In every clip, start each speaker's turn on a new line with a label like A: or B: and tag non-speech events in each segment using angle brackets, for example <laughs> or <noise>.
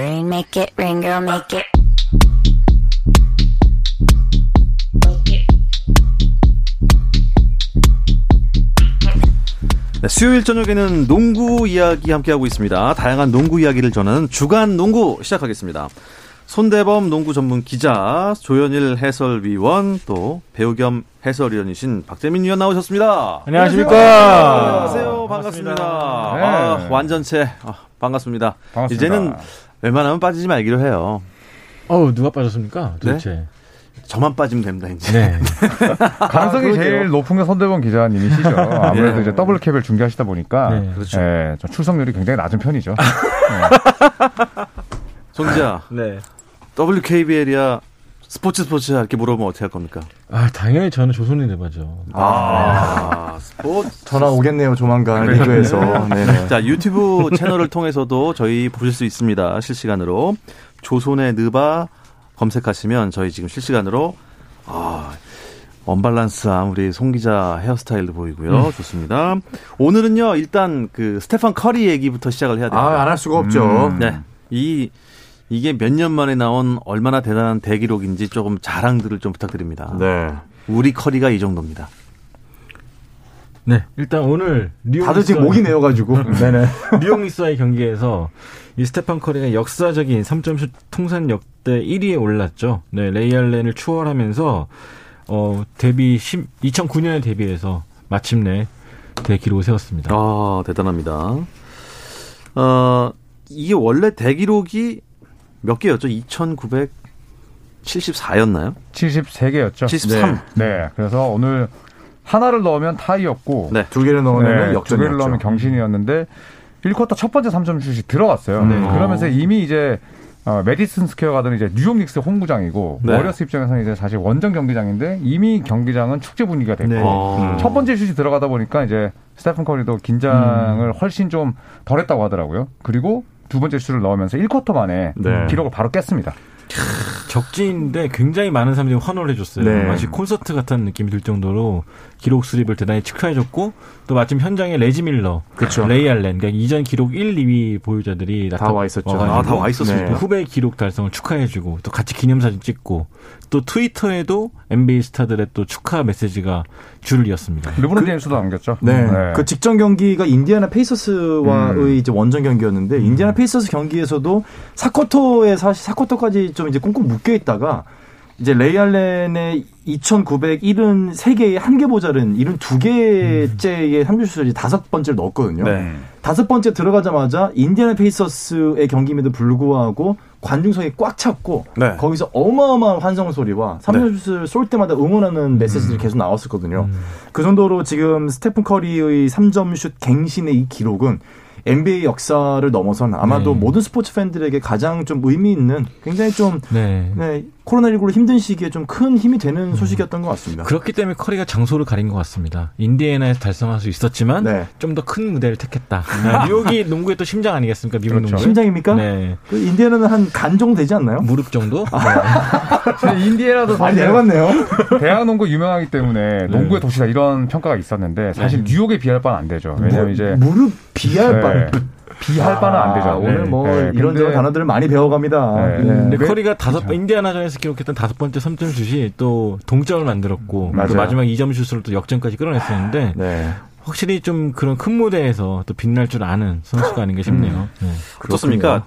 A: Make it rain, girl, make it.
B: 네, 수요일 저녁에는 농구 이야기 함께하고 있습니다. 다양한 농구 이야기를 전하는 주간 농구 시작하겠습니다. 손대범 농구 전문 기자, 조현일 해설위원, 또 배우 겸 해설위원이신 박재민 위원 나오셨습니다.
C: 안녕하십니까.
B: 안녕하세요. 반갑습니다.
C: 네.
B: 아, 완전체 아, 반갑습니다.
C: 반갑습니다.
B: 이제는 웬만하면 빠지지 말기로 해요.
C: 어우, 누가 빠졌습니까? 도대체.
B: 저만 빠지면 됩니다, 이제.
C: 네. <laughs>
D: 가능성이 제일 높은 게 손대범 기자님이시죠. 아무래도
B: 예.
D: 이제 더블 캡을 중계하시다 보니까
C: 네.
B: 그렇죠.
D: 예, 좀 출석률이 굉장히 낮은 편이죠.
B: 송 <laughs> 기자,
C: 네.
B: WKBL이야 스포츠 스포츠 이렇게 물어보면 어떻게 할 겁니까?
C: 아, 당연히 저는 조선이 대바죠.
B: 아, 스포츠.
E: 전화 오겠네요, 조만간 리그에서. 네네. <laughs>
B: 자, 유튜브 채널을 통해서도 저희 보실 수 있습니다. 실시간으로. 조선의 느바 검색하시면 저희 지금 실시간으로, 아, 언밸런스한 우리 송 기자 헤어스타일도 보이고요. 좋습니다. 오늘은요, 일단 그 스테판 커리 얘기부터 시작을 해야 돼요.
E: 아, 안 할 수가 없죠.
D: 음.
B: 네. 이, 이게 몇 년 만에 나온 얼마나 대단한 대기록인지 조금 자랑들을 좀 부탁드립니다.
E: 네.
B: 우리 커리가 이 정도입니다.
C: 네. 일단 오늘 뉴욕
E: 다들 지금 목이 메어가지고. 네네.
C: 뉴욕 닉스와의 경기에서 이 스테판 커리가 역사적인 3점슛 통산 역대 1위에 올랐죠. 네, 레이 알렌을 추월하면서 어, 데뷔 10, 2009년에 데뷔해서 마침내 대기록을 세웠습니다.
B: 아, 대단합니다. 어, 이게 원래 대기록이 몇 개였죠? 2974였나요?
D: 73개였죠.
B: 73.
D: 네. 그래서 오늘 하나를 넣으면 타이였고
B: 네.
E: 두 개를 넣으면
D: 네, 두 개를
E: 역전이었죠.
D: 넣으면 경신이었는데 1쿼터 첫 번째 3점 슛이 들어갔어요.
B: 네.
D: 그러면서 이미 이제 어, 메디슨 스퀘어 가든 이제 뉴욕 닉스 홈구장이고
B: 네.
D: 워리어스 입장에서는 이제 사실 원정 경기장인데 이미 경기장은 축제 분위기가 됐고
E: 네.
B: 어.
D: 첫 번째 슛이 들어가다 보니까 이제 스테픈 커리도 긴장을
E: 음.
D: 훨씬 좀 덜했다고 하더라고요. 그리고 두 번째 슛을 넣으면서 1쿼터 만에
E: 네.
D: 기록을 바로 깼습니다.
C: 적지인데 굉장히 많은 사람들이 환호를 해줬어요.
E: 네.
C: 마치 콘서트 같은 느낌이 들 정도로 기록 수립을 대단히 축하해줬고 또 마침 현장에 레지 밀러,
E: 그쵸.
C: 레이 알렌, 그러니까 이전 기록 1, 2위 보유자들이
E: 다 와 있었죠.
C: 와가지고
B: 아, 다 와 있었습니까?
E: 네.
C: 후배 기록 달성을 축하해주고 또 같이 기념사진 찍고 또 트위터에도 NBA 스타들의 또 축하 메시지가 줄을 이었습니다.
D: 르브론 제임스도 남겼죠.
E: 네. 그 직전 경기가 인디애나 페이서스와의 이제 원정 경기였는데 인디애나 페이서스 경기에서도 사쿼터에 사실 사쿼터까지 좀 이제 꽁꽁 묶여 있다가 이제 레이 알렌의 2,973개의 한개 모자른 72개째의 삼점슛을 다섯 번째를 넣었거든요.
B: 네.
E: 다섯 번째 들어가자마자 인디애나 페이서스의 경기임에도 불구하고 관중석이 꽉 찼고
B: 네.
E: 거기서 어마어마한 환성 소리와 삼점슛을 쏠 때마다 응원하는 메시지들이 계속 나왔었거든요. 그 정도로 지금 스테픈 커리의 3점 슛 갱신의 이 기록은 NBA 역사를 넘어서는 아마도
C: 네.
E: 모든 스포츠 팬들에게 가장 좀 의미 있는 굉장히 좀
C: 네.
E: 네, 코로나19로 힘든 시기에 좀 큰 힘이 되는 소식이었던 것 같습니다.
C: 그렇기 때문에 커리가 장소를 가린 것 같습니다. 인디애나에서 달성할 수 있었지만
E: 네.
C: 좀더 큰 무대를 택했다. 아, <laughs> 뉴욕이 농구의 또 심장 아니겠습니까? 미국
D: 그렇죠.
C: 농구.
E: 심장입니까?
C: 네.
E: 그 인디애나는 한 간 정도 되지 않나요?
C: 무릎 정도? <laughs>
D: 인디애나도
E: 많이 내려갔네요.
D: 대학 농구 유명하기 때문에 농구의 도시다 이런 평가가 있었는데 사실 뉴욕에 비할 바는 안 되죠. 왜냐면 이제
E: 무릎 비할
D: 네.
E: 바를
D: 비할 바는 안 되죠.
E: 아, 오늘
D: 네.
E: 뭐
D: 네.
E: 이런저런 단어들을 많이 배워갑니다.
D: 네.
E: 네.
C: 근데
D: 네.
C: 커리가 다섯 번 인디아나전에서 기록했던 다섯 번째 3점 슛이 또 동점을 만들었고. 또 마지막 2점 슛으로 또 역전까지 끌어냈었는데
E: 네.
C: 확실히 좀 그런 큰 무대에서 또 빛날 줄 아는 선수가 아닌가 싶네요. 네.
B: 어떻습니까?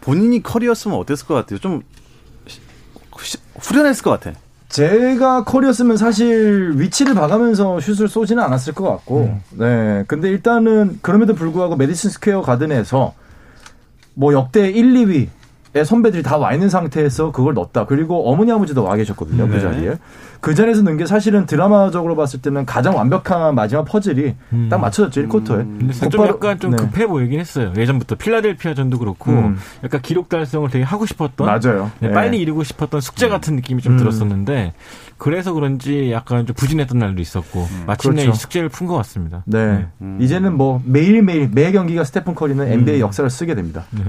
B: 본인이 커리였으면 어땠을 것 같아요? 좀 시- 후련했을 것 같아.
E: 제가 커리였으면 사실 위치를 봐가면서 슛을 쏘지는 않았을 것 같고,
D: 음.
E: 네. 근데 일단은 그럼에도 불구하고 메디슨 스퀘어 가든에서 뭐 역대 1, 2위의 선배들이 다 와 있는 상태에서 그걸 넣었다. 그리고 어머니 아버지도 와 계셨거든요.
B: 네.
E: 그 자리에. 그 자리에서 넣은 게 사실은 드라마적으로 봤을 때는 가장 완벽한 마지막 퍼즐이
C: 음.
E: 딱 맞춰졌죠. 1쿼터에.
C: 근데 좀 약간 좀 급해 보이긴 했어요. 예전부터 필라델피아 전도 그렇고
E: 음.
C: 약간 기록 달성을 되게 하고 싶었던
E: 맞아요.
C: 네,
E: 네.
C: 빨리 이루고 싶었던 숙제 같은 느낌이 좀
E: 음.
C: 들었었는데 그래서 그런지 약간 좀 부진했던 날도 있었고 마침내
E: 그렇죠.
C: 이 숙제를 푼 것 같습니다.
E: 네.
B: 음.
E: 이제는 뭐 매일매일 매 경기가 스테픈 커리는 NBA 역사를 쓰게 됩니다.
C: 네.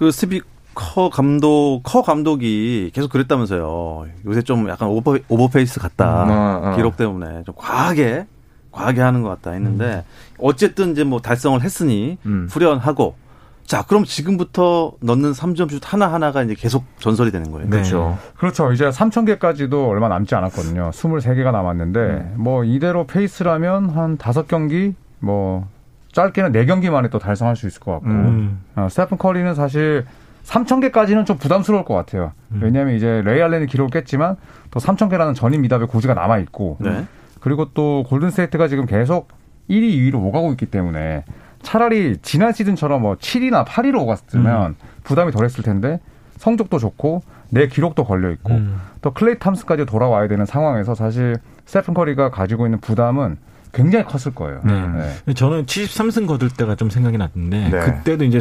B: 그 스티브 커 감독, 커 감독이 계속 그랬다면서요. 요새 좀 약간 오버, 오버페이스 같다.
E: 음, 어, 어.
B: 기록 때문에 좀 과하게, 과하게 하는 것 같다 했는데, 어쨌든 이제 뭐 달성을 했으니
E: 음.
B: 후련하고, 자, 그럼 지금부터 넣는 3점슛 하나하나가 이제 계속 전설이 되는 거예요.
C: 네.
E: 그렇죠.
D: 그렇죠. 이제 3,000개까지도 얼마 남지 않았거든요. 23개가 남았는데, 뭐, 이대로 페이스라면 한 5경기, 뭐, 짧게는 4경기 만에 또 달성할 수 있을 것 같고,
C: 음.
D: 어, 스테픈 커리는 사실 3,000개까지는 좀 부담스러울 것 같아요. 왜냐하면 이제 레이 알렌이 기록을 깼지만, 또 3,000개라는 전인미답의 고지가 남아 있고,
B: 네.
D: 그리고 또 골든스테이트가 지금 계속 1위, 2위로 오가고 있기 때문에 차라리 지난 시즌처럼 뭐 7위나 8위로 오갔으면 부담이 덜했을 텐데 성적도 좋고 내 기록도 걸려 있고
C: 음.
D: 또 클레이 탐슨까지 돌아와야 되는 상황에서 사실 스테픈 커리가 가지고 있는 부담은 굉장히 컸을 거예요.
C: 네.
D: 네.
C: 저는 73승 거둘 때가 좀 생각이 났는데
E: 네.
C: 그때도 이제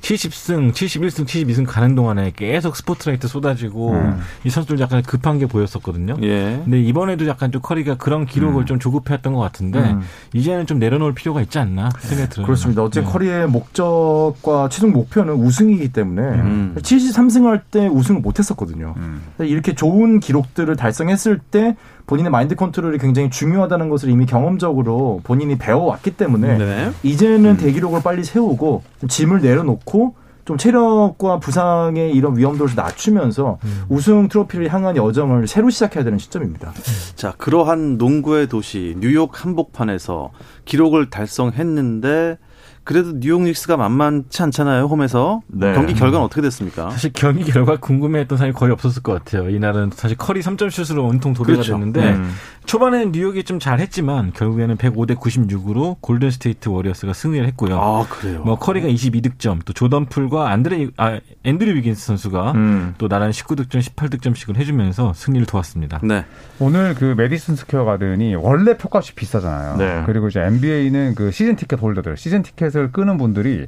C: 70승, 71승, 72승 가는 동안에 계속 스포트라이트 쏟아지고
D: 음.
C: 이 선수들 약간 급한 게 보였었거든요.
B: 예.
C: 근데 이번에도 약간 좀 커리가 그런 기록을 좀 조급해했던 것 같은데
E: 음.
C: 이제는 좀 내려놓을 필요가 있지 않나 생각이 들어요.
E: 그렇습니다. 어쨌든
C: 네.
E: 커리의 목적과 최종 목표는 우승이기 때문에
B: 음.
E: 73승 할 때 우승을 못했었거든요.
D: 음.
E: 이렇게 좋은 기록들을 달성했을 때 본인의 마인드 컨트롤이 굉장히 중요하다는 것을 이미 경험적 으로 본인이 배워왔기 때문에
B: 네.
E: 이제는 대기록을 빨리 세우고 좀 짐을 내려놓고 좀 체력과 부상의 이런 위험도를 낮추면서 우승 트로피를 향한 여정을 새로 시작해야 되는 시점입니다.
B: 자, 그러한 농구의 도시 뉴욕 한복판에서 기록을 달성했는데 그래도 뉴욕 닉스가 만만치 않잖아요. 홈에서
E: 네.
B: 경기 결과는 어떻게 됐습니까?
C: 사실 경기 결과 궁금해했던 사람이 거의 없었을 것 같아요. 이날은 사실 커리 3점 슛으로 온통 도배가
B: 그렇죠.
C: 됐는데
E: 음.
C: 초반에는 뉴욕이 좀 잘했지만 결국에는 105대 96으로 골든 스테이트 워리어스가 승리를 했고요.
B: 아, 그래요.
C: 뭐 커리가 22득점, 또 조던 풀과 안드레 아 앤드류 위긴스 선수가
E: 음.
C: 또 나란히 19득점, 18득점씩을 해주면서 승리를 도왔습니다.
B: 네.
D: 오늘 그 메디슨 스퀘어 가든이 원래 표값이 비싸잖아요.
E: 네.
D: 그리고 이제 NBA는 그 시즌 티켓 holder들, 시즌 티켓을 끊는 분들이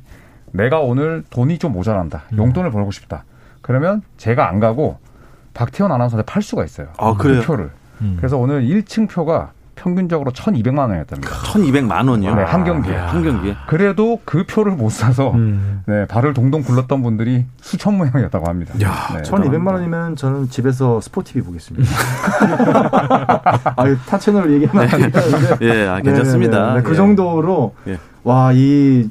D: 내가 오늘 돈이 좀 모자란다. 용돈을 벌고 싶다. 그러면 제가 안 가고 박태원 아나운서한테 팔 수가 있어요.
B: 아, 그래요?
D: 그 표를.
C: 음.
D: 그래서 오늘 1층 표가 평균적으로 1,200만 원이었답니다.
B: 1200만 원이요.
D: 네, 한 경기에.
B: 한 경기에.
D: 그래도 그 표를 못 사서
C: 음.
D: 네, 발을 동동 굴렀던 분들이 수천 명이었다고 합니다.
B: 야,
D: 네,
E: 1200만 원이면 저는 집에서 스포티비 보겠습니다. <laughs> 아, 타 채널 얘기하면 안 되는데.
B: 예, 아, 괜찮습니다.
E: 네, 네, 네. 그
B: 예.
E: 정도로
B: 예.
E: 와, 이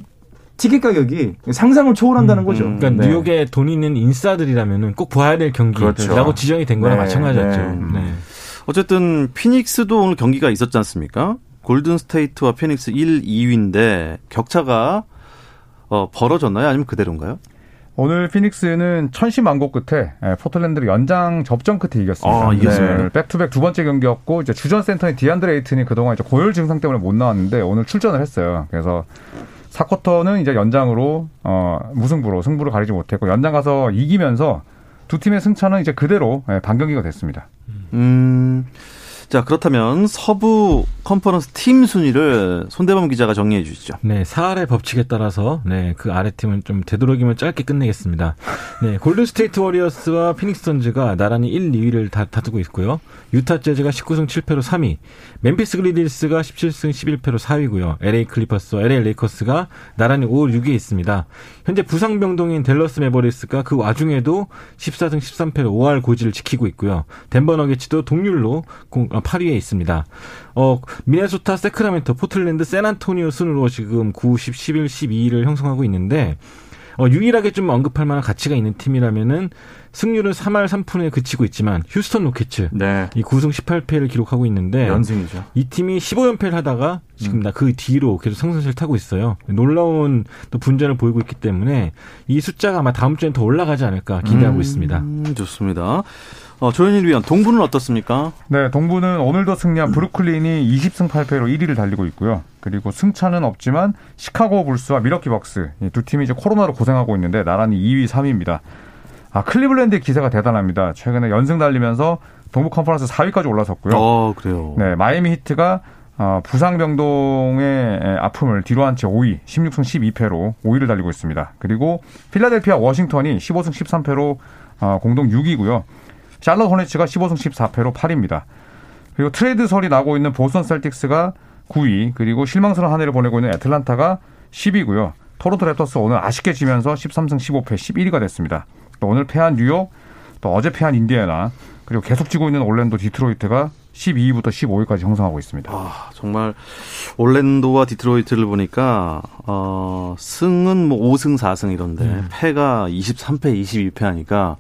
E: 티켓 가격이 상상을 초월한다는 거죠.
B: 음.
C: 그러니까
E: 네.
C: 뉴욕에 돈 있는 인싸들이라면은 꼭 봐야 될 경기라고
E: 그렇죠.
C: 지정이 된 거나
E: 네,
C: 마찬가지였죠.
E: 네.
C: 네.
B: 어쨌든 피닉스도 오늘 경기가 있었지 않습니까? 골든 스테이트와 피닉스 1, 2위인데 격차가 어, 벌어졌나요? 아니면 그대로인가요?
D: 오늘 피닉스는 천신만고 끝에 예, 포틀랜드를 연장 접전 끝에 이겼습니다.
B: 아, 이겼습니다.
D: 네, back-to-back 두 번째 경기였고 이제 주전 센터인 디안드레 에이튼이 그동안 이제 고열 증상 때문에 못 나왔는데 오늘 출전을 했어요. 그래서 4쿼터는 이제 연장으로 어, 무승부로 승부를 가리지 못했고 연장 가서 이기면서 두 팀의 승차는 이제 그대로 예, 반경기가 됐습니다.
B: 음. 자, 그렇다면 서부 컨퍼런스 팀 순위를 손대범 기자가 정리해 주시죠.
C: 네, 사할의 법칙에 따라서 네, 그 아래 팀은 좀 되도록이면 짧게 끝내겠습니다. 네, 골든 스테이트 워리어스와 피닉스 선즈가 나란히 1, 2위를 다, 다투고 있고요. 유타 재즈가 19승 7패로 3위, 멤피스 그리즐리스가 17승 11패로 4위고요. LA 클리퍼스와 LA 레이커스가 나란히 5, 6위에 있습니다. 현재 부상 병동인 댈러스 매버릭스가 그 와중에도 14승 13패로 5할 고지를 지키고 있고요. 덴버 너게츠도 동률로 8위에 있습니다. 어, 미네소타, 세크라멘토, 포틀랜드, 샌안토니오 순으로 지금 9, 10, 11, 12위를 형성하고 있는데 어, 유일하게 좀 언급할 만한 가치가 있는 팀이라면은 승률은 3할 3푼에 그치고 있지만 휴스턴 로켓츠
E: 네.
C: 이 9승 18패를 기록하고 있는데
E: 연승이죠.
C: 이 팀이 15연패를 하다가 지금 나 그 뒤로 계속 상승세를 타고 있어요. 놀라운 또 분전을 보이고 있기 때문에 이 숫자가 아마 다음 주엔 더 올라가지 않을까 기대하고 있습니다.
B: 음, 좋습니다. 어, 조현일 위원, 동부는 어떻습니까?
D: 네, 동부는 오늘도 승리한 브루클린이 20승 8패로 1위를 달리고 있고요. 그리고 승차는 없지만 시카고 불스와 밀워키 이 두 팀이 이제 코로나로 고생하고 있는데 나란히 2위, 3위입니다. 아 클리블랜드의 기세가 대단합니다. 최근에 연승 달리면서 동부 컨퍼런스 4위까지 올라섰고요.
B: 어, 그래요.
D: 네, 마이애미 히트가 어, 부상병동의 아픔을 뒤로 한 채 5위, 16승 12패로 5위를 달리고 있습니다. 그리고 필라델피아 워싱턴이 15승 13패로 어, 공동 6위고요. 샬럿 호네츠가 15승 14패로 8위입니다. 그리고 트레이드설이 나고 있는 보스턴 셀틱스가 9위, 그리고 실망스러운 한 해를 보내고 있는 애틀란타가 10위고요. 토론토 랩터스 오늘 아쉽게 지면서 13승 15패 11위가 됐습니다. 또 오늘 패한 뉴욕, 또 어제 패한 인디애나, 그리고 계속 지고 있는 올랜도 디트로이트가 12위부터 15위까지 형성하고 있습니다.
B: 아, 정말 올랜도와 디트로이트를 보니까 어, 승은 뭐 5승 4승 이런데
C: 음.
B: 패가 23패 22패 하니까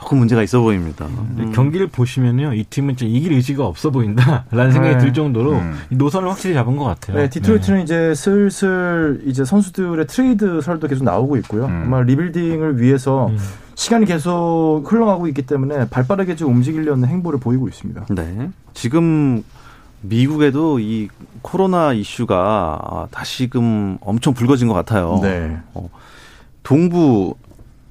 B: 조금 문제가 있어 보입니다.
C: 근데 경기를 보시면요, 이 팀은 진짜 이길 의지가 없어 보인다라는 생각이
E: 네.
C: 들 정도로
D: 음.
C: 이 노선을 확실히 잡은 것 같아요.
E: 네, 디트로이트는 이제 슬슬 이제 선수들의 트레이드 설도 계속 나오고 있고요.
D: 음.
E: 아마 리빌딩을 위해서
C: 음.
E: 시간이 계속 흘러가고 있기 때문에 발빠르게 좀 움직이려는 행보를 보이고 있습니다.
B: 네. 지금 미국에도 이 코로나 이슈가 아, 다시금 엄청 불거진 것 같아요.
E: 네.
B: 동부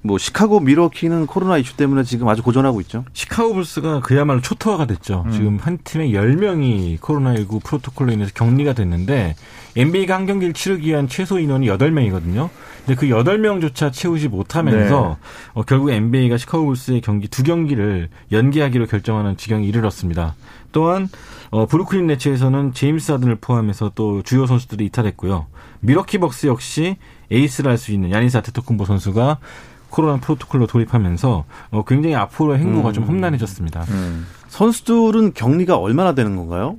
B: 뭐 시카고 미러키는 코로나 이슈 때문에 지금 아주 고전하고 있죠.
C: 시카고 불스가 그야말로 초토화가 됐죠.
D: 음.
C: 지금 한 팀에 10명이 코로나19 프로토콜로 인해서 격리가 됐는데 NBA가 한 경기를 치르기 위한 최소 인원이 8명이거든요. 근데 그 8명조차 채우지 못하면서 어, 결국 NBA가 시카고 불스의 경기 두 경기를 연기하기로 결정하는 지경에 이르렀습니다. 또한 어, 브루클린 네츠에서는 제임스 하든을 포함해서 또 주요 선수들이 이탈했고요. 미러키 벅스 역시 에이스를 할 수 있는 야니스 아테토쿤보 선수가 코로나 프로토콜로 돌입하면서 어, 굉장히 앞으로 행보가
B: 음.
C: 좀 험난해졌습니다.
B: 선수들은 격리가 얼마나 되는 건가요?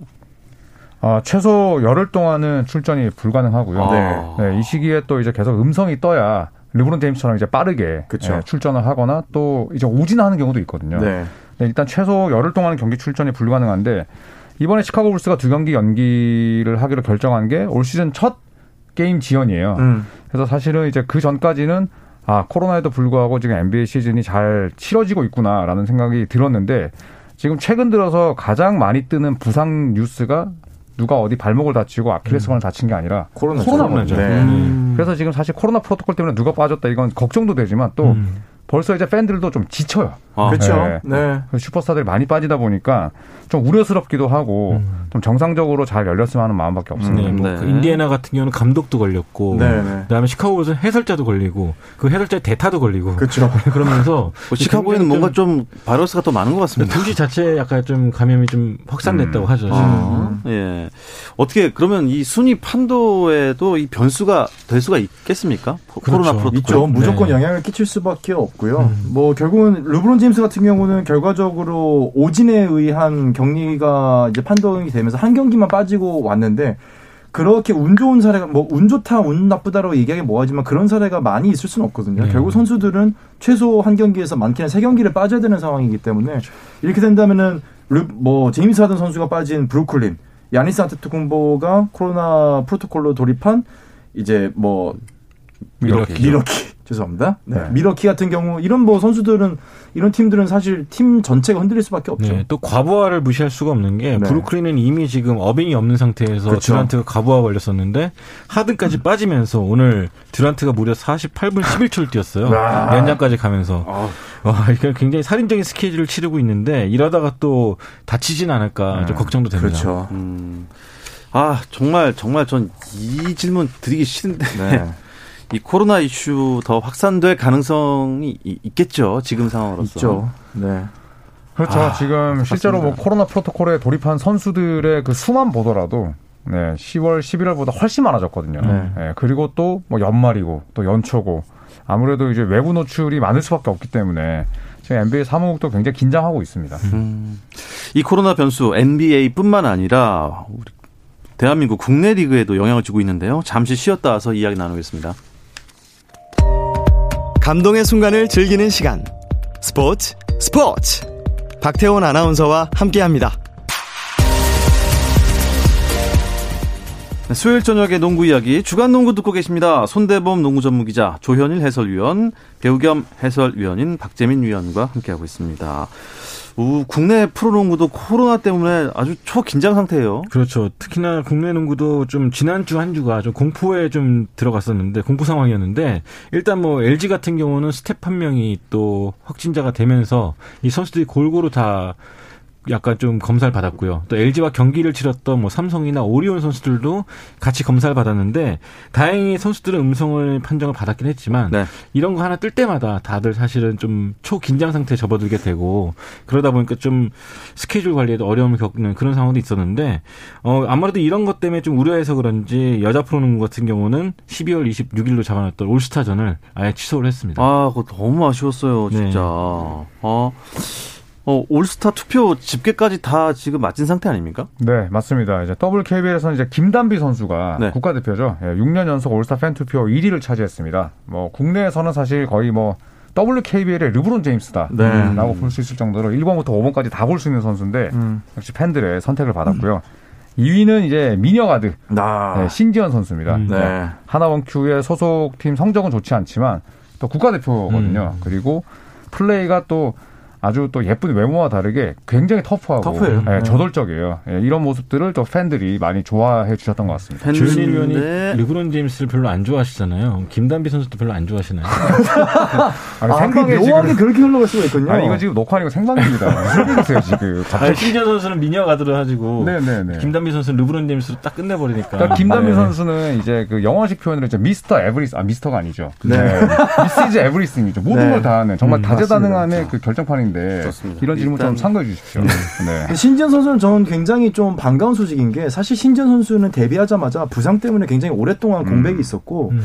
D: 아, 최소 열흘 동안은 출전이 불가능하고요.
B: 아.
D: 네, 이 시기에 또 이제 계속 음성이 떠야 르브론 제임스처럼 이제 빠르게
E: 그쵸.
D: 예, 출전을 하거나 또 이제 오진하는 경우도 있거든요.
E: 네.
D: 네, 일단 최소 열흘 동안 경기 출전이 불가능한데 이번에 시카고 불스가 두 경기 연기를 하기로 결정한 게 올 시즌 첫 게임 지연이에요.
E: 음.
D: 그래서 사실은 이제 그 전까지는 아 코로나에도 불구하고 지금 NBA 시즌이 잘 치러지고 있구나라는 생각이 들었는데 지금 최근 들어서 가장 많이 뜨는 부상 뉴스가 누가 어디 발목을 다치고 아킬레스건을 다친 게 아니라
E: 코로나죠.
D: 코로나죠.
E: 네.
C: 음.
D: 그래서 지금 사실 코로나 프로토콜 때문에 누가 빠졌다 이건 걱정도 되지만 또
C: 음.
D: 벌써 이제 팬들도 좀 지쳐요.
B: 아,
E: 그렇죠.
D: 네.
E: 네.
D: 그 슈퍼스타들이 많이 빠지다 보니까 좀 우려스럽기도 하고
C: 음.
D: 좀 정상적으로 잘 열렸으면 하는 마음밖에 없습니다.
C: 네, 뭐
B: 네.
C: 그 인디애나 같은 경우는 감독도 걸렸고,
E: 네, 네.
C: 그다음에 시카고 불스는 해설자도 걸리고, 그 해설자 대타도 걸리고,
E: 그렇죠. <laughs>
C: 그러면서
B: 뭐 시카고에는 뭔가 좀 바이러스가 더 많은 것 같습니다.
C: 도시 자체에 약간 좀 감염이 좀 확산됐다고
D: 음.
C: 하죠.
B: 아, 예. 어떻게 그러면 이 순위 판도에도 이 변수가 될 수가 있겠습니까? 코-
C: 그렇죠.
B: 코로나 프로토콜.
E: 있죠. 무조건
C: 네.
E: 영향을 끼칠 수밖에 없고 요.
C: 음.
E: 뭐 결국은 르브론 제임스 같은 경우는 결과적으로 오진에 의한 격리가 이제 판독이 되면서 한 경기만 빠지고 왔는데 그렇게 운 좋은 사례가 뭐 운 좋다 운 나쁘다라고 얘기하기 뭐하지만 그런 사례가 많이 있을 수는 없거든요.
C: 네.
E: 결국 선수들은 최소 한 경기에서 많게는 세 경기를 빠져야 되는 상황이기 때문에 이렇게 된다면은 르, 뭐 제임스 하든 선수가 빠진 브루클린, 야니스 안테토쿤보가 코로나 프로토콜로 돌입한 이제 뭐
C: 미러키.
E: 미러키 죄송합니다. 네.
D: 네.
E: 미러키 같은 경우 이런 뭐 선수들은 이런 팀들은 사실 팀 전체가 흔들릴 수밖에 없죠.
C: 네, 또 과부하를 무시할 수가 없는 게
E: 네.
C: 브루클린은 이미 지금 어빙이 없는 상태에서
E: 그렇죠.
C: 듀란트가 과부하 걸렸었는데 하든까지 빠지면서 오늘 듀란트가 무려 48분 11초를 뛰었어요.
E: 와.
C: 연장까지 가면서
B: 아,
C: 와 이게 굉장히 살인적인 스케줄을 치르고 있는데 이러다가 또 다치진 않을까 좀
D: 음,
C: 걱정도 됩니다.
E: 그렇죠.
B: 음. 아, 정말, 정말 전 이 질문 드리기 싫은데. <laughs>
E: 네.
B: 이 코로나 이슈 더 확산될 가능성이 이- 있겠죠. 지금 상황으로서.
E: 있죠. 네.
D: 그렇죠.
B: 아,
D: 지금 실제로 뭐
B: 맞습니다.
D: 코로나 프로토콜에 돌입한 선수들의 그 수만 보더라도 네, 10월, 11월보다 훨씬 많아졌거든요.
E: 네.
D: 네, 그리고 또 뭐 연말이고 또 연초고 아무래도 이제 외부 노출이 많을 수밖에 없기 때문에 지금 NBA 사무국도 굉장히 긴장하고 있습니다.
B: 음. 이 코로나 변수 NBA뿐만 아니라 우리 대한민국 국내 리그에도 영향을 주고 있는데요. 잠시 쉬었다 와서 이야기 나누겠습니다.
F: 감동의 순간을 즐기는 시간. 스포츠, 스포츠. 박태원 아나운서와 함께 합니다.
B: 수요일 저녁에 농구 이야기 주간 농구 듣고 계십니다. 손대범 농구 전문 기자, 조현일 해설위원, 배우 겸 해설위원인 박재민 위원과 함께하고 있습니다. 우, 국내 프로농구도 코로나 때문에 아주 초긴장 상태예요.
C: 그렇죠. 특히나 국내 농구도 좀 지난주 한 주가 좀 공포에 좀 들어갔었는데 공포 상황이었는데 일단 뭐 LG 같은 경우는 스태프 한 명이 또 확진자가 되면서 이 선수들이 골고루 다 약간 좀 검사를 받았고요. 또 LG와 경기를 치렀던 뭐 삼성이나 오리온 선수들도 같이 검사를 받았는데 다행히 선수들은 음성을 판정을 받았긴 했지만
B: 네.
C: 이런 거 하나 뜰 때마다 다들 사실은 좀 초긴장 상태에 접어들게 되고 그러다 보니까 좀 스케줄 관리에도 어려움을 겪는 그런 상황도 있었는데 어 아무래도 이런 것 때문에 좀 우려해서 그런지 여자 프로농구 같은 경우는 12월 26일로 잡아놨던 올스타전을 아예 취소를 했습니다.
B: 아, 그거 너무 아쉬웠어요, 진짜.
C: 네.
B: 아, 어, 올스타 투표 집계까지 다 지금 마친 상태 아닙니까?
D: 네, 맞습니다. 이제 WKBL에서는 이제 김단비 선수가
B: 네.
D: 국가대표죠. 예, 6년 연속 올스타 팬 투표 1위를 차지했습니다. 뭐 국내에서는 사실 거의 뭐 WKBL의 르브론 제임스다라고
E: 네.
D: 볼수 있을 정도로 1번부터 5번까지 다 볼 수 있는 선수인데
E: 음.
D: 역시 팬들의 선택을 받았고요. 2위는 이제 미녀 가드
E: 나.
D: 네, 신지현 선수입니다.
C: 음.
E: 네.
D: 하나원큐의 소속팀 성적은 좋지 않지만 또 국가대표거든요. 그리고 플레이가 또 아주 또 예쁜 외모와 다르게 굉장히 터프하고
E: 터프해요.
D: 예,
E: 네.
D: 저돌적이에요. 예, 이런 모습들을 또 팬들이 많이 좋아해 주셨던 것 같습니다.
C: 위원이
B: 팬들인데
C: 르브론 제임스를 별로 안 좋아하시잖아요. 김단비 선수도 별로 안 좋아하시나요? <laughs>
D: 아니,
E: 아,
D: 생방에
E: 그 묘하게
D: 지금
E: 그렇게 흘러갈 수가 있군요.
D: 아니 이거 지금 녹화 아니고 생방입니다. <laughs> 무슨 일이세요 지금? 갑자기
C: 신지현 선수는 미녀 가드로 하시고
D: 네네네.
C: 김단비 선수는 르브론 제임스로 딱 끝내버리니까.
D: 그러니까 김단비
C: 네.
D: 선수는 이제 그 영어식 표현으로 이제 미스터 에브리스 아 미스터가 아니죠.
E: 네.
D: 미스즈 에브리스이죠. 모든
E: 네.
D: 걸 다 하는 정말
E: 음,
D: 다재다능함의 그 결정판인 데
B: 좋습니다.
D: 이런 질문 좀 삼가해 주십시오. 네. <laughs>
E: 신지현 선수는 저는 굉장히 좀 반가운 소식인 게 사실 신지현 선수는 데뷔하자마자 부상 때문에 굉장히 오랫동안 공백이 있었고
C: 음.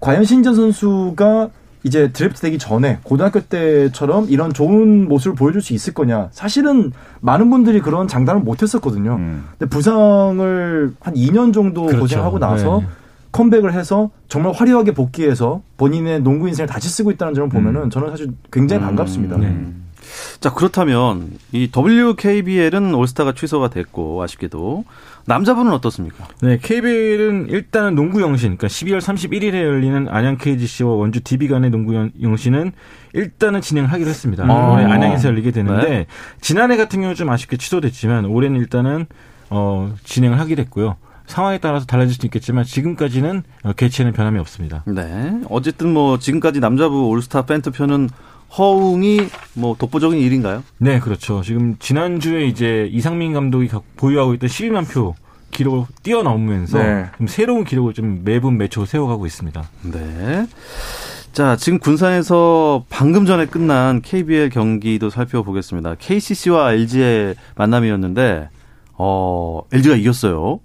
E: 과연 신지현 선수가 이제 드래프트 되기 전에 고등학교 때처럼 이런 좋은 모습을 보여줄 수 있을 거냐 사실은 많은 분들이 그런 장담을 못 했었거든요.
D: 음.
E: 근데 부상을 한 2년 정도
C: 그렇죠.
E: 고생하고 나서
C: 네.
E: 컴백을 해서 정말 화려하게 복귀해서 본인의 농구 인생을 다시 쓰고 있다는 점을 보면은 저는 사실 굉장히 반갑습니다.
C: 네.
B: 자 그렇다면 이 WKBL은 올스타가 취소가 됐고 아쉽게도 남자분은 어떻습니까?
C: 네, KBL은 일단은 농구 영신, 그러니까 12월 31일에 열리는 안양 KGC와 원주 DB 간의 농구 영- 영신은 일단은 진행하기로 했습니다.
B: 아.
C: 올해 안양에서 열리게 되는데
B: 네.
C: 지난해 같은 경우는 좀 아쉽게 취소됐지만 올해는 일단은 어, 진행을 하기로 했고요. 상황에 따라서 달라질 수 있겠지만 지금까지는 어, 개최는 변함이 없습니다.
B: 네. 어쨌든 뭐 지금까지 남자부 올스타 팬투표는 허웅이 뭐 독보적인 일인가요?
C: 네, 그렇죠. 지금 지난주에 이제 이상민 감독이 각- 보유하고 있던 12만 표 기록을 뛰어넘으면서
E: 네.
C: 좀 새로운 기록을 좀 매분 매초 세워가고 있습니다.
B: 네. 자, 지금 군산에서 방금 전에 끝난 KBL 경기도 살펴보겠습니다. KCC와 LG의 만남이었는데, 어, LG가 이겼어요.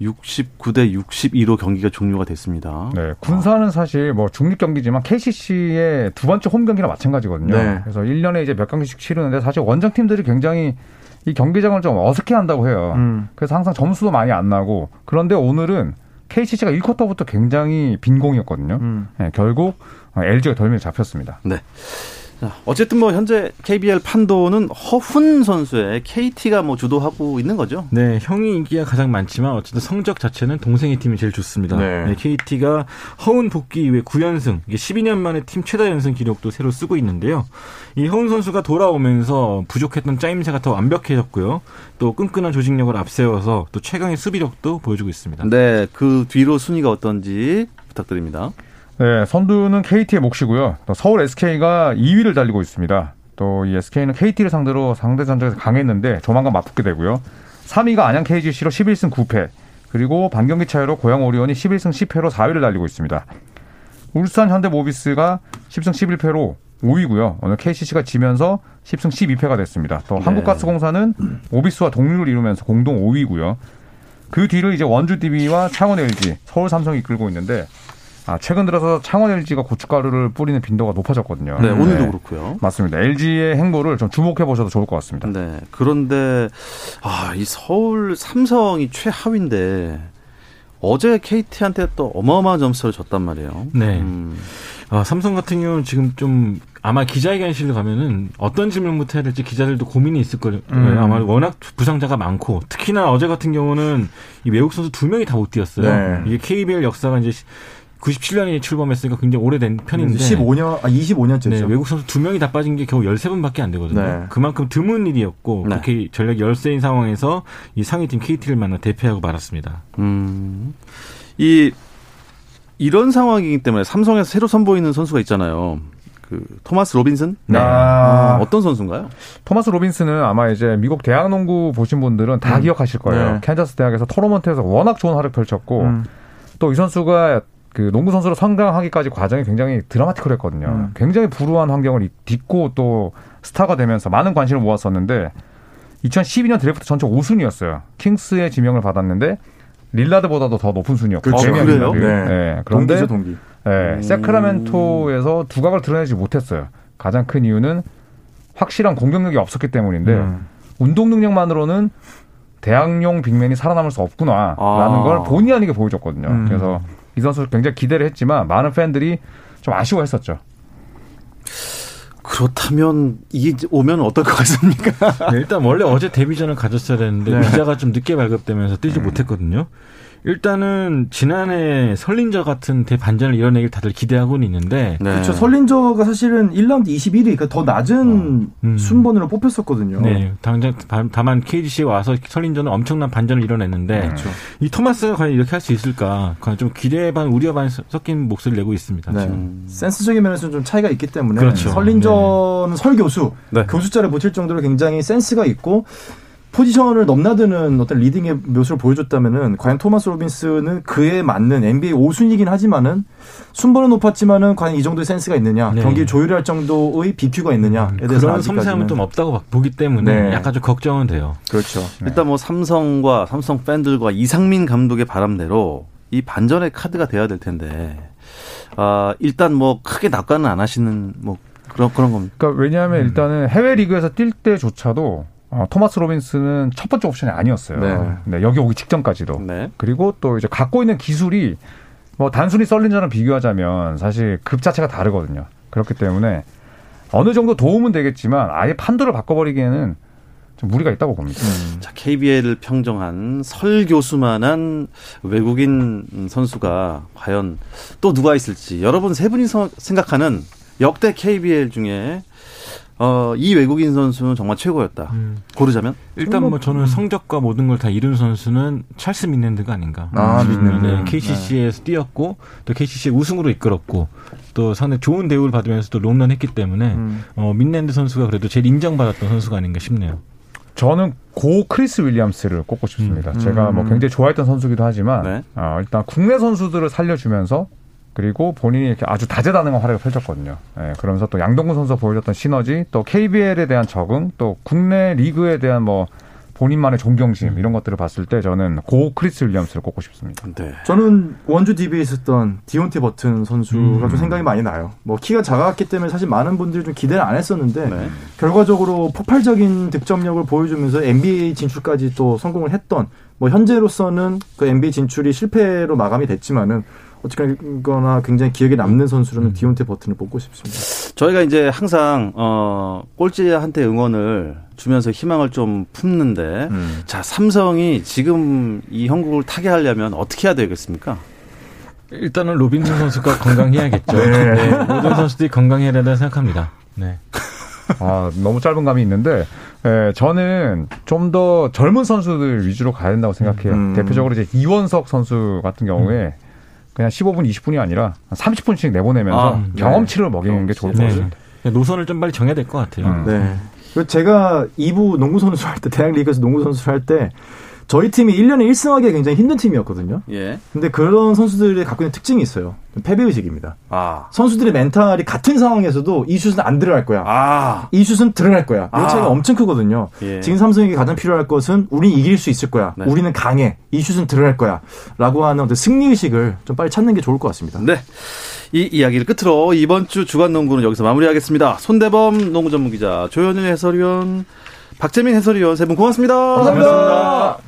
B: 69대 62로 경기가 종료가 됐습니다.
D: 네, 군산은 사실 뭐 중립 경기지만 KCC의 두 번째 홈 경기랑 마찬가지거든요.
E: 네.
D: 그래서 1년에 이제 몇 경기씩 치르는데 사실 원정 팀들이 굉장히 이 경기장을 좀 어색해 한다고 해요.
E: 음.
D: 그래서 항상 점수도 많이 안 나고 그런데 오늘은 KCC가 1쿼터부터 굉장히 빈공이었거든요.
E: 음.
D: 네, 결국 LG가 덜미를 잡혔습니다.
B: 네. 자, 어쨌든 뭐 현재 KBL 판도는 허훈 선수의 KT가 뭐 주도하고 있는 거죠.
C: 네, 형이 인기가 가장 많지만 어쨌든 성적 자체는 동생의 팀이 제일 좋습니다.
E: 네.
C: KT가 허운 복귀 이후에 9연승, 이게 12년 만에 팀 최다 연승 기록도 새로 쓰고 있는데요. 이 허운 선수가 돌아오면서 부족했던 짜임새가 더 완벽해졌고요. 또 끈끈한 조직력을 앞세워서 또 최강의 수비력도 보여주고 있습니다.
B: 네. 그 뒤로 순위가 어떤지 부탁드립니다.
D: 네, 선두는 KT의 몫이고요. 또 서울 SK가 2위를 달리고 있습니다. 또 이 SK는 KT를 상대로 상대 전적에서 강했는데 조만간 맞붙게 되고요. 3위가 안양 KGC로 11승 9패. 그리고 반경기 차이로 고양 오리온이 11승 10패로 4위를 달리고 있습니다. 울산 현대모비스가 10승 11패로 5위고요. 오늘 KCC가 지면서 10승 12패가 됐습니다. 또 한국가스공사는 모비스와 동률을 이루면서 공동 5위고요. 그 뒤를 이제 원주 DB와 창원 LG, 서울 삼성이 이끌고 있는데 아, 최근 들어서 창원 LG가 고춧가루를 뿌리는 빈도가 높아졌거든요.
B: 네, 오늘도 그렇고요.
D: 맞습니다. LG의 행보를 좀 주목해 보셔도 좋을 것 같습니다.
B: 네. 그런데 아, 이 서울 삼성이 최하위인데 어제 KT한테 또 어마어마한 점수를 줬단 말이에요.
C: 네.
B: 음,
C: 아, 삼성 같은 경우는 지금 좀 아마 기자회견실 가면은 어떤 질문부터 해야 될지 기자들도 고민이 있을 거예요.
E: 음.
C: 아마 워낙 부상자가 많고 특히나 어제 같은 경우는 이 외국 선수 두 명이 다 못 뛰었어요.
E: 네.
C: 이게 KBL 역사가 이제 97년에 출범했으니까 굉장히 오래된 편인데
E: 15년, 아, 25년째죠.
C: 네, 외국 선수 두 명이 다 빠진 게 겨우 13분밖에 안 되거든요.
E: 네.
C: 그만큼 드문 일이었고
B: 네.
C: 그렇게 전력 열세인 상황에서 이 상위팀 KT를 만나 대패하고 말았습니다.
B: 음, 이 이런 상황이기 때문에 삼성에서 새로 선보이는 선수가 있잖아요. 그 토마스 로빈슨?
C: 네.
E: 아,
B: 어떤 선수인가요?
D: 토마스 로빈슨은 아마 이제 미국 대학 농구 보신 분들은 다
E: 음.
D: 기억하실 거예요.
E: 네.
D: 캔자스 대학에서 토너먼트에서 워낙 좋은 활약 펼쳤고
E: 음.
D: 또이 선수가 그 농구 선수로 성장하기까지 과정이 굉장히 드라마틱했거든요.
E: 음.
D: 굉장히 불우한 환경을 딛고 또 스타가 되면서 많은 관심을 모았었는데 2012년 드래프트 전체 5순위였어요. 킹스의 지명을 받았는데 릴라드보다도 더 높은 순위였고
B: 그렇죠.
D: 네 명이
B: 그래요?
E: 네.
D: 네. 그런데
E: 동기죠, 동기.
D: 네, 세크라멘토에서 두각을 드러내지 못했어요. 가장 큰 이유는 확실한 공격력이 없었기 때문인데
E: 음.
D: 운동 능력만으로는 대학용 빅맨이 살아남을 수 없구나라는
B: 아.
D: 걸 본의 아니게 보여줬거든요.
E: 음.
D: 그래서 이 선수 굉장히 기대를 했지만 많은 팬들이 좀 아쉬워했었죠.
B: 그렇다면 이게 오면 어떨 것 같습니까?
C: 네, 일단 원래 어제 데뷔전을 가졌어야 되는데
E: 네.
C: 비자가 좀 늦게 발급되면서 뛰지 못했거든요. 일단은 지난해 설린저 같은 대반전을 이뤄내길 다들 기대하고는 있는데
B: 네.
E: 그렇죠. 설린저가 사실은 1라운드 21위, 그러니까 더 낮은
C: 음.
E: 순번으로 뽑혔었거든요.
C: 네, 당장 다- 다만 KGC에 와서 설린저는 엄청난 반전을 이뤄냈는데
E: 그렇죠.
C: 이 토마스가 과연 이렇게 할 수 있을까? 과연 좀 기대 반 우려 반 섞인 목소리를 내고 있습니다.
E: 네.
C: 지금.
E: 센스적인 면에서는 좀 차이가 있기 때문에
C: 그렇죠.
E: 설린저는 설교수,
B: 네.
E: 교수자를 붙일 정도로 굉장히 센스가 있고 포지션을 넘나드는 어떤 leading의 묘수를 보여줬다면은 과연 토마스 로빈슨은 그에 맞는 NBA 5순위이긴 하지만은 순번은 높았지만은 과연 이 정도의 센스가 있느냐,
C: 네.
E: 경기를 조율할 정도의 BQ가 있느냐에 대해서
C: 그런 섬세함은 좀 없다고 보기 때문에
E: 네.
C: 약간 좀 걱정은 돼요.
E: 그렇죠.
B: 일단 뭐 삼성과 삼성 팬들과 이상민 감독의 바람대로 이 반전의 카드가 돼야 될 텐데 아 일단 뭐 크게 낙관은 안 하시는 뭐 그런 그런 겁니다.
D: 그러니까 왜냐하면
E: 음.
D: 일단은 해외 리그에서 뛸 때조차도 어, 토마스 로빈스는 첫 번째 옵션이 아니었어요.
E: 네.
D: 네, 여기 오기 직전까지도.
B: 네.
D: 그리고 또 이제 갖고 있는 기술이 뭐 단순히 썰린저랑 비교하자면 사실 급 자체가 다르거든요. 그렇기 때문에 어느 정도 도움은 되겠지만 아예 판도를 바꿔버리기에는 좀 무리가 있다고 봅니다.
B: 자 KBL을 평정한 설 교수만한 외국인 선수가 과연 또 누가 있을지 여러분 세 분이 서- 생각하는 역대 KBL 중에 어, 이 외국인 선수는 정말 최고였다. 고르자면
C: 일단 뭐 저는 성적과 모든 걸 다 이룬 선수는 찰스 민랜드가 아닌가.
E: 아, 민랜드.
C: 네, KCC에서 뛰었고 또 KCC의 우승으로 이끌었고 또 상당히 좋은 대우를 받으면서 또 롱런 했기 때문에
E: 음.
C: 어, 민랜드 선수가 그래도 제일 인정받았던 선수가 아닌가 싶네요.
D: 저는 고 크리스 윌리엄스를 꼽고 싶습니다.
E: 음.
D: 제가 뭐 굉장히 좋아했던 선수기도 하지만
B: 네.
D: 어, 일단 국내 선수들을 살려주면서 그리고 본인이 이렇게 아주 다재다능한 활약을 펼쳤거든요. 예, 그러면서 또 양동근 선수가 보여줬던 시너지, 또 KBL에 대한 적응, 또 국내 리그에 대한 뭐 본인만의 존경심 이런 것들을 봤을 때 저는 고 크리스 윌리엄스를 꼽고 싶습니다.
B: 네.
E: 저는 원주 DB에 있었던 디온테 버튼 선수가
C: 음.
E: 좀 생각이 많이 나요. 뭐 키가 작았기 때문에 사실 많은 분들이 좀 기대를 안 했었는데
B: 네.
E: 결과적으로 폭발적인 득점력을 보여주면서 NBA 진출까지 또 성공을 했던 뭐 현재로서는 그 NBA 진출이 실패로 마감이 됐지만은 어쨌거나 굉장히 기억에 남는 선수로는 디온테 버튼을 뽑고 싶습니다.
B: 저희가 이제 항상 어 꼴찌한테 응원을 주면서 희망을 좀 품는데
E: 음.
B: 자 삼성이 지금 이 형국을 타게 하려면 어떻게 해야 되겠습니까?
C: 일단은 로빈슨 선수가 건강해야겠죠. <laughs> 네, 모든 선수들이 건강해야 된다고 생각합니다. 네.
D: 아, 너무 짧은 감이 있는데, 예, 저는 좀 더 젊은 선수들 위주로 가야 된다고 생각해요.
E: 음.
D: 대표적으로 이제 이원석 선수 같은 경우에 그냥 15분, 20분이 아니라 한 30분씩 내보내면서
B: 아,
D: 경험치를 먹이는 게 좋을 것
C: 네.
D: 같아요.
C: 노선을 좀 빨리 정해야 될 것 같아요.
D: 음.
E: 네. 제가 2부 농구 선수 할 때, 대학 리그에서 농구 선수를 할 때, 저희 팀이 1년에 1승하기가 굉장히 힘든 팀이었거든요.
B: 예.
E: 근데 그런 선수들이 갖고 있는 특징이 있어요. 패배의식입니다.
B: 아.
E: 선수들의 멘탈이 같은 상황에서도 이 슛은 안 들어갈 거야.
B: 아.
E: 이 슛은 들어갈 거야. 이
B: 아.
E: 차이가 엄청 크거든요.
B: 예.
E: 지금 삼성에게 가장 필요할 것은 우리 이길 수 있을 거야.
B: 네.
E: 우리는 강해. 이 슛은 들어갈 거야. 라고 하는 어떤 승리의식을 좀 빨리 찾는 게 좋을 것 같습니다.
B: 네. 이 이야기를 끝으로 이번 주 주간 농구는 여기서 마무리하겠습니다. 손대범 농구 전문 기자, 조현일 해설위원, 박재민 해설위원 세 분 고맙습니다.
E: 감사합니다.